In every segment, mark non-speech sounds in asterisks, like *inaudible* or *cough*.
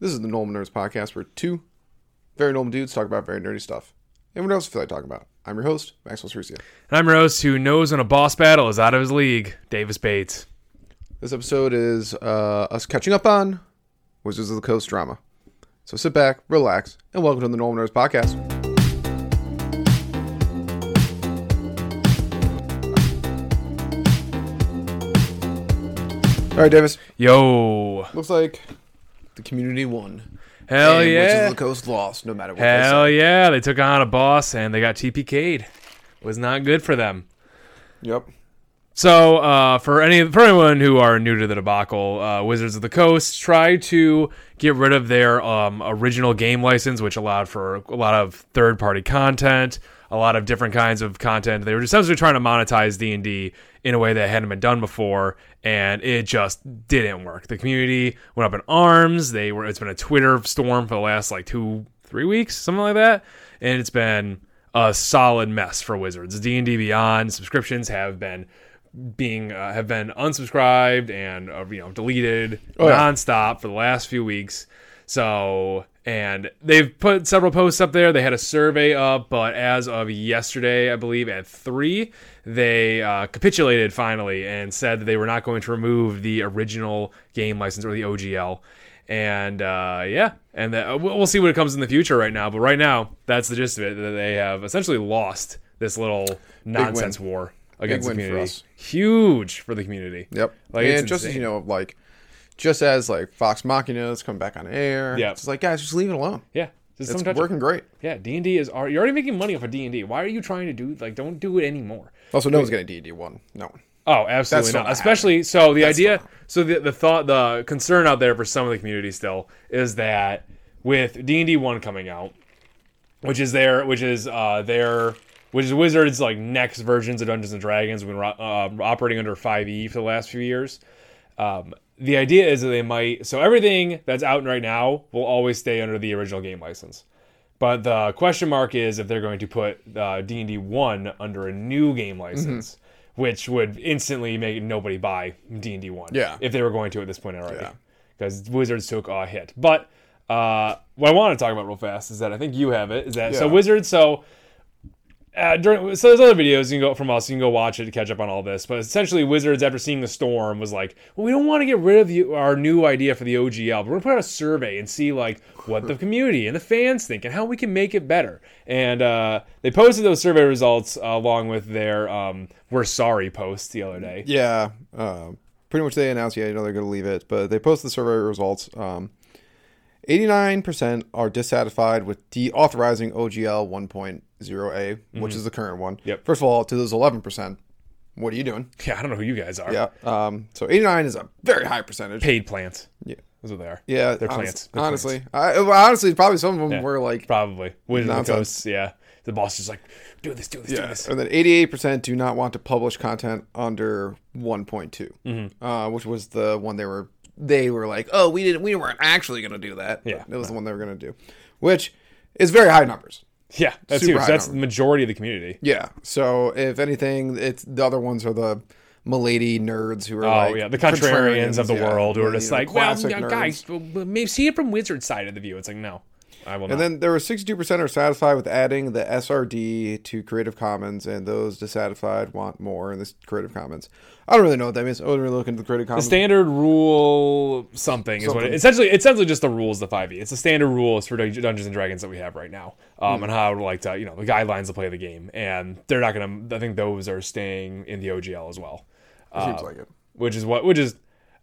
This is the Normal Nerds podcast where two very normal dudes talk about very nerdy stuff. And what else do you feel like talking about? I'm your host, Maxwell Cercia. And I'm Rose, who knows when a boss battle is out of his league, Davis Bates. This episode is uh, us catching up on Wizards of the Coast drama. So sit back, relax, and welcome to the Normal Nerds podcast. All right, Davis. Yo. Looks like the community won. Hell and Wizards yeah. of the Coast lost, no matter what they Hell say. yeah. They took on a boss and they got TPK'd. Was not good for them. Yep. So, uh, for any for anyone who are new to the debacle, uh, Wizards of the Coast tried to get rid of their um, original game license, which allowed for a lot of third party content, a lot of different kinds of content. They were essentially trying to monetize D and D in a way that hadn't been done before, and it just didn't work. The community went up in arms. They were it's been a Twitter storm for the last like two three weeks, something like that, and it's been a solid mess for Wizards. D and D Beyond subscriptions have been being uh, have been unsubscribed and uh, you know deleted Oh, yeah. nonstop for the last few weeks. So and they've put several posts up there. They had a survey up, but as of yesterday, I believe at three, they uh, capitulated finally and said that they were not going to remove the original game license or the OGL. And uh, yeah, and that, we'll we'll see what it comes in the future right now. But right now, that's the gist of it. That they have essentially lost this little nonsense war against win the for community. us. Huge for the community. Yep. Like, and it's just as you know, like just as like Vox Machina is coming back on air. Yeah. It's like guys, just leave it alone. Yeah, just It's don't it. working great. Yeah, D and D is. Are you're already making money off of D and D? Why are you trying to do like? Don't do it anymore. Also, no one's getting D and D one. No one. Oh, absolutely not. not Especially so the idea. still So the the thought, the concern out there for some of the community still is that with D and D one coming out, which is their, which is uh their, which is Wizards like next versions of Dungeons and Dragons. We've been uh, operating under five E for the last few years. Um, the idea is that they might. So everything that's out right now will always stay under the original game license. But the question mark is if they're going to put uh, D and D one under a new game license, which would instantly make nobody buy D and D one. Yeah. if they were going to at this point in already, Yeah. because Wizards took a hit. But uh, what I want to talk about real fast is that I think you have it. Is that so? Wizards so. Uh, during, so there's other videos you can go from us. You can go watch it to catch up on all this. But essentially, Wizards after seeing the storm was like, "Well, we don't want to get rid of the, our new idea for the OGL. But we're gonna put out a survey and see like what the *laughs* community and the fans think and how we can make it better." And uh, they posted those survey results uh, along with their um, "We're sorry" post the other day. Yeah. Um, pretty much they announced, yeah, you know, they're going to leave it, but they posted the survey results. Um, 89% are dissatisfied with deauthorizing OGL 1.0A, which is the current one. Mm-hmm. Yep. First of all, to those 11%, what are you doing? Yeah, I don't know who you guys are. Yeah. Um, so 89 is a very high percentage. Paid plants. Yeah. That's what they are. Yeah, They're honest- plants. They're honestly, I, well, honestly, probably some of them Yeah. were like, Probably. Wizards of the. Coast. Yeah. The boss is like, do this, do this, do this. and then eighty-eight percent do not want to publish content under one Mm-hmm. uh, which was the one they were they were like, oh, we didn't, we weren't actually going to do that. Yeah. it was the one they were going to do, which is very high numbers. Yeah, that's huge. That's number. the majority of the community. Yeah, so if anything, it's the other ones are the milady nerds who are Oh like yeah, the contrarians of the yeah, world who are just like, well, classic yeah, nerds. guys, maybe see it from Wizard side of the view. It's like, no, I will not. And then there were 62% are satisfied with adding the SRD to Creative Commons, and those dissatisfied want more in this Creative Commons. I don't really know what that means. I wouldn't really look into the Creative Commons. the standard rule something is what it, essentially it's essentially just the rules of the 5e. It's the standard rules for Dungeons and Dragons that we have right now, um, Hmm. and how to like to you know the guidelines to play the game. And they're not gonna. I think those are staying in the OGL as well. Seems like it. which is what which is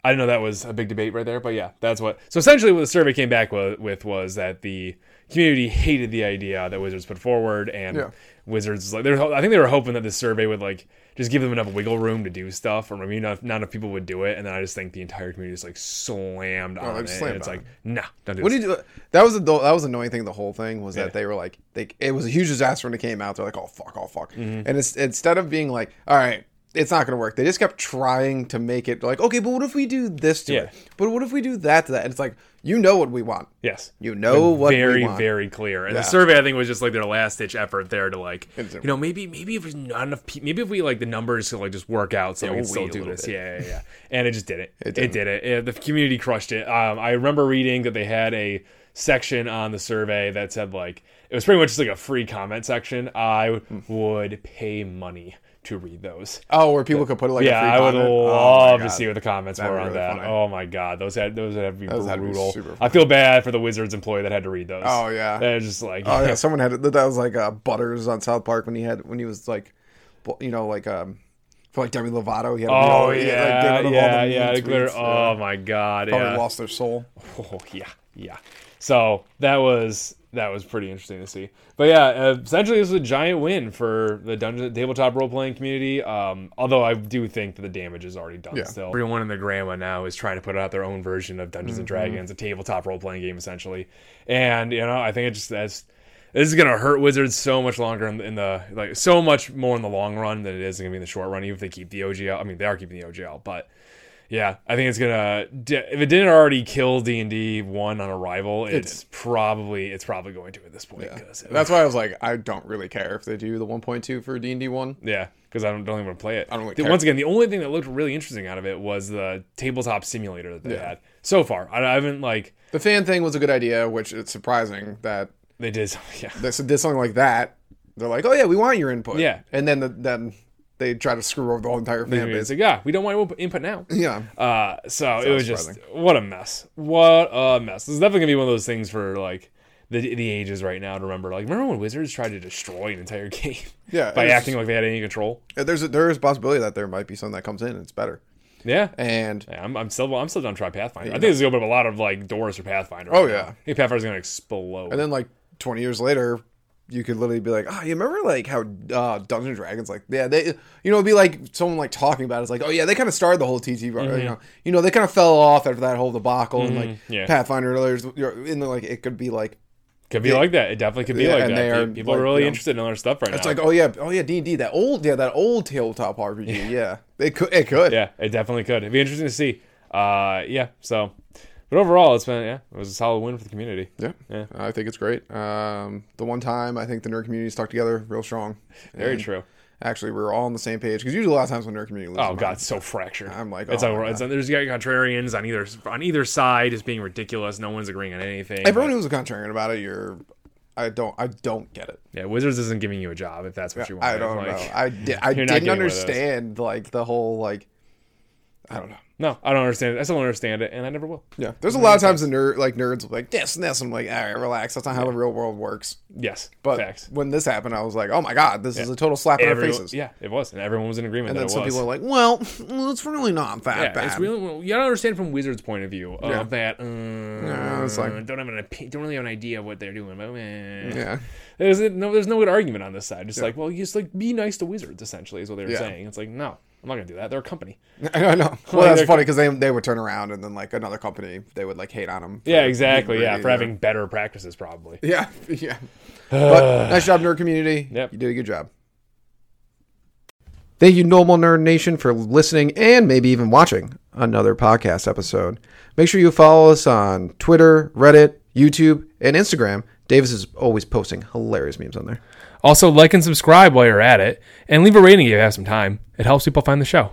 I know that was a big debate right there, but yeah, that's what. So essentially, what the survey came back with, was that the community hated the idea that Wizards put forward, and Yeah. Wizards like they're, I think they were hoping that the survey would like just give them enough wiggle room to do stuff, or maybe not, not enough people would do it, and then I just think the entire community is like slammed on they it. just and slammed it's on like, nah, don't do What this. did you do? That was the that was annoying thing. The whole thing was Yeah. that they were like, they it was a huge disaster when it came out. They're like, oh fuck, oh fuck. Mm-hmm. And it's instead of being like, all right, it's not going to work. They just kept trying to make it like, okay, but what if we do this to Yeah. it? But what if we do that to that? And it's like, you know what we want. Yes. You know what very we want. very clear and Yeah. the survey i think was just like their last ditch effort there to like It's you know maybe maybe if there's not enough pe- maybe if we like the numbers could like just work out so we we'll can still do this bit. yeah yeah yeah and it just did *laughs* it it, didn't. did it Yeah, the community crushed it um, i remember reading that they had a section on the survey that said like it was pretty much just like a free comment section i Hmm. would pay money to read those Oh, where people could put like, a yeah, free I would comment? Oh, love to see what the comments That'd were on really that. funny. Oh my god, those had those had to be Those had to be brutal. I feel bad for the Wizards employee that had to read those. Oh, yeah. they're just like Oh yeah, *laughs* someone had that was like uh, Butters on South Park when he had when he was like, you know, like um, for like Demi Lovato. He had Oh he had, like, yeah, all yeah, the yeah. mean clear- tweets, oh uh, my god, probably yeah. lost their soul. *laughs* Oh yeah, yeah. So that was that was pretty interesting to see. But yeah, uh, essentially this was a giant win for the dungeon tabletop role playing community. Um, although I do think that the damage is already done. Yeah. Still, everyone in the grandma now is trying to put out their own version of Dungeons and Mm-hmm. Dragons, a tabletop role playing game essentially. And you know, I think it just that's. This is gonna hurt Wizards so much longer in the, in the like so much more in the long run than it is gonna be in the short run. Even if they keep the OGL, I mean they are keeping the OGL, but yeah, I think it's gonna. If it didn't already kill D and D one on arrival, it's probably it's probably going to at this point. Yeah. That's why I was like, I don't really care if they do the 1.2 for D and D one. yeah, because I don't, don't even want to play it. I don't really The- care. Once again, the only thing that looked really interesting out of it was the tabletop simulator that they Yeah. had so far. I, I haven't like The fan thing was a good idea, which it's surprising that they did. *laughs* Yeah, they did something like that. They're like, oh yeah, we want your input. Yeah. and then the, then they try to screw over the whole entire fan base. like yeah, we don't want input now. Yeah, Uh, so it was just what a mess. What a mess. This is definitely gonna be one of those things for like the the ages right now to remember. Like, remember when Wizards tried to destroy an entire *laughs* game? Yeah, by acting like they had any control. there's a, there is a possibility that there might be something that comes in and it's better. Yeah. And Yeah, I'm, I'm still I'm still down to try Pathfinder. I think there's gonna open up a lot of like doors for Pathfinder. Oh, right now. yeah. I think Pathfinder's gonna explode. and then like 20 years later, you could literally be like, oh, you remember like how uh, Dungeons and Dragons, like yeah, they, you know, it'd be like someone like talking about it. it's like, oh yeah, they kind of started the whole TT, bar you know, you know, they kind of fell off after that whole debacle and like Mm-hmm. yeah. Pathfinder and others, you know, in the like it could be like could be like that. It definitely could be Yeah, like that. are, People like, are really you know, interested in other stuff right it's now. It's like oh yeah, oh yeah, D and D that old yeah that old tabletop RPG, yeah, it could it could yeah, it definitely could. It'd be interesting to see. Uh, yeah. So, but overall, it's been yeah, it was a solid win for the community. Yeah, Yeah. I think it's great. Um, the one time I think the nerd community stuck together real strong. Very And true. Actually, we were all on the same page because usually a lot of times when nerd community loses, Oh god, it's so fractured. I'm like, it's oh like my it's, there's got contrarians on either on either side, just being ridiculous. No one's agreeing on anything. everyone but- who's a contrarian about it, you're. I don't. I don't get it. yeah, Wizards isn't giving you a job if that's what you want. I don't Like, know. I did I *laughs* didn't getting one of those. understand like the whole like. I don't know. No, I don't understand it. I still don't understand it, and I never will. Yeah, there's a lot of times the nerd like nerds will be like this and this. I'm like, all right, relax. That's not how the real world works. Yes, But facts. when this happened, I was like, oh my god, this is a total slap in our faces. yeah, it was, and everyone was in agreement And that then some was. people are like, well, it's really not that yeah, bad. it's really well, you gotta understand from Wizards' point of view of Yeah. that. Uh, it's like- don't have an don't really have an idea of what they're doing. But, eh. yeah. There's no there's no good argument on this side. Just like, well, you just like be nice to Wizards. Essentially, is what they were Yeah. saying. It's like, no, I'm not gonna do that. They're a company. *laughs* I know. *laughs* Well, Like, that's funny because they they would turn around and then like another company they would like hate on them. Yeah, exactly. Yeah, for having better practices, probably. *laughs* Yeah, yeah. *sighs* But nice job, nerd community. Yep. you did a good job. Thank you, Normal Nerd Nation, for listening and maybe even watching another podcast episode. Make sure you follow us on Twitter, Reddit, YouTube, and Instagram. Davis is always posting hilarious memes on there. Also, like and subscribe while you're at it, and leave a rating if you have some time. It helps people find the show.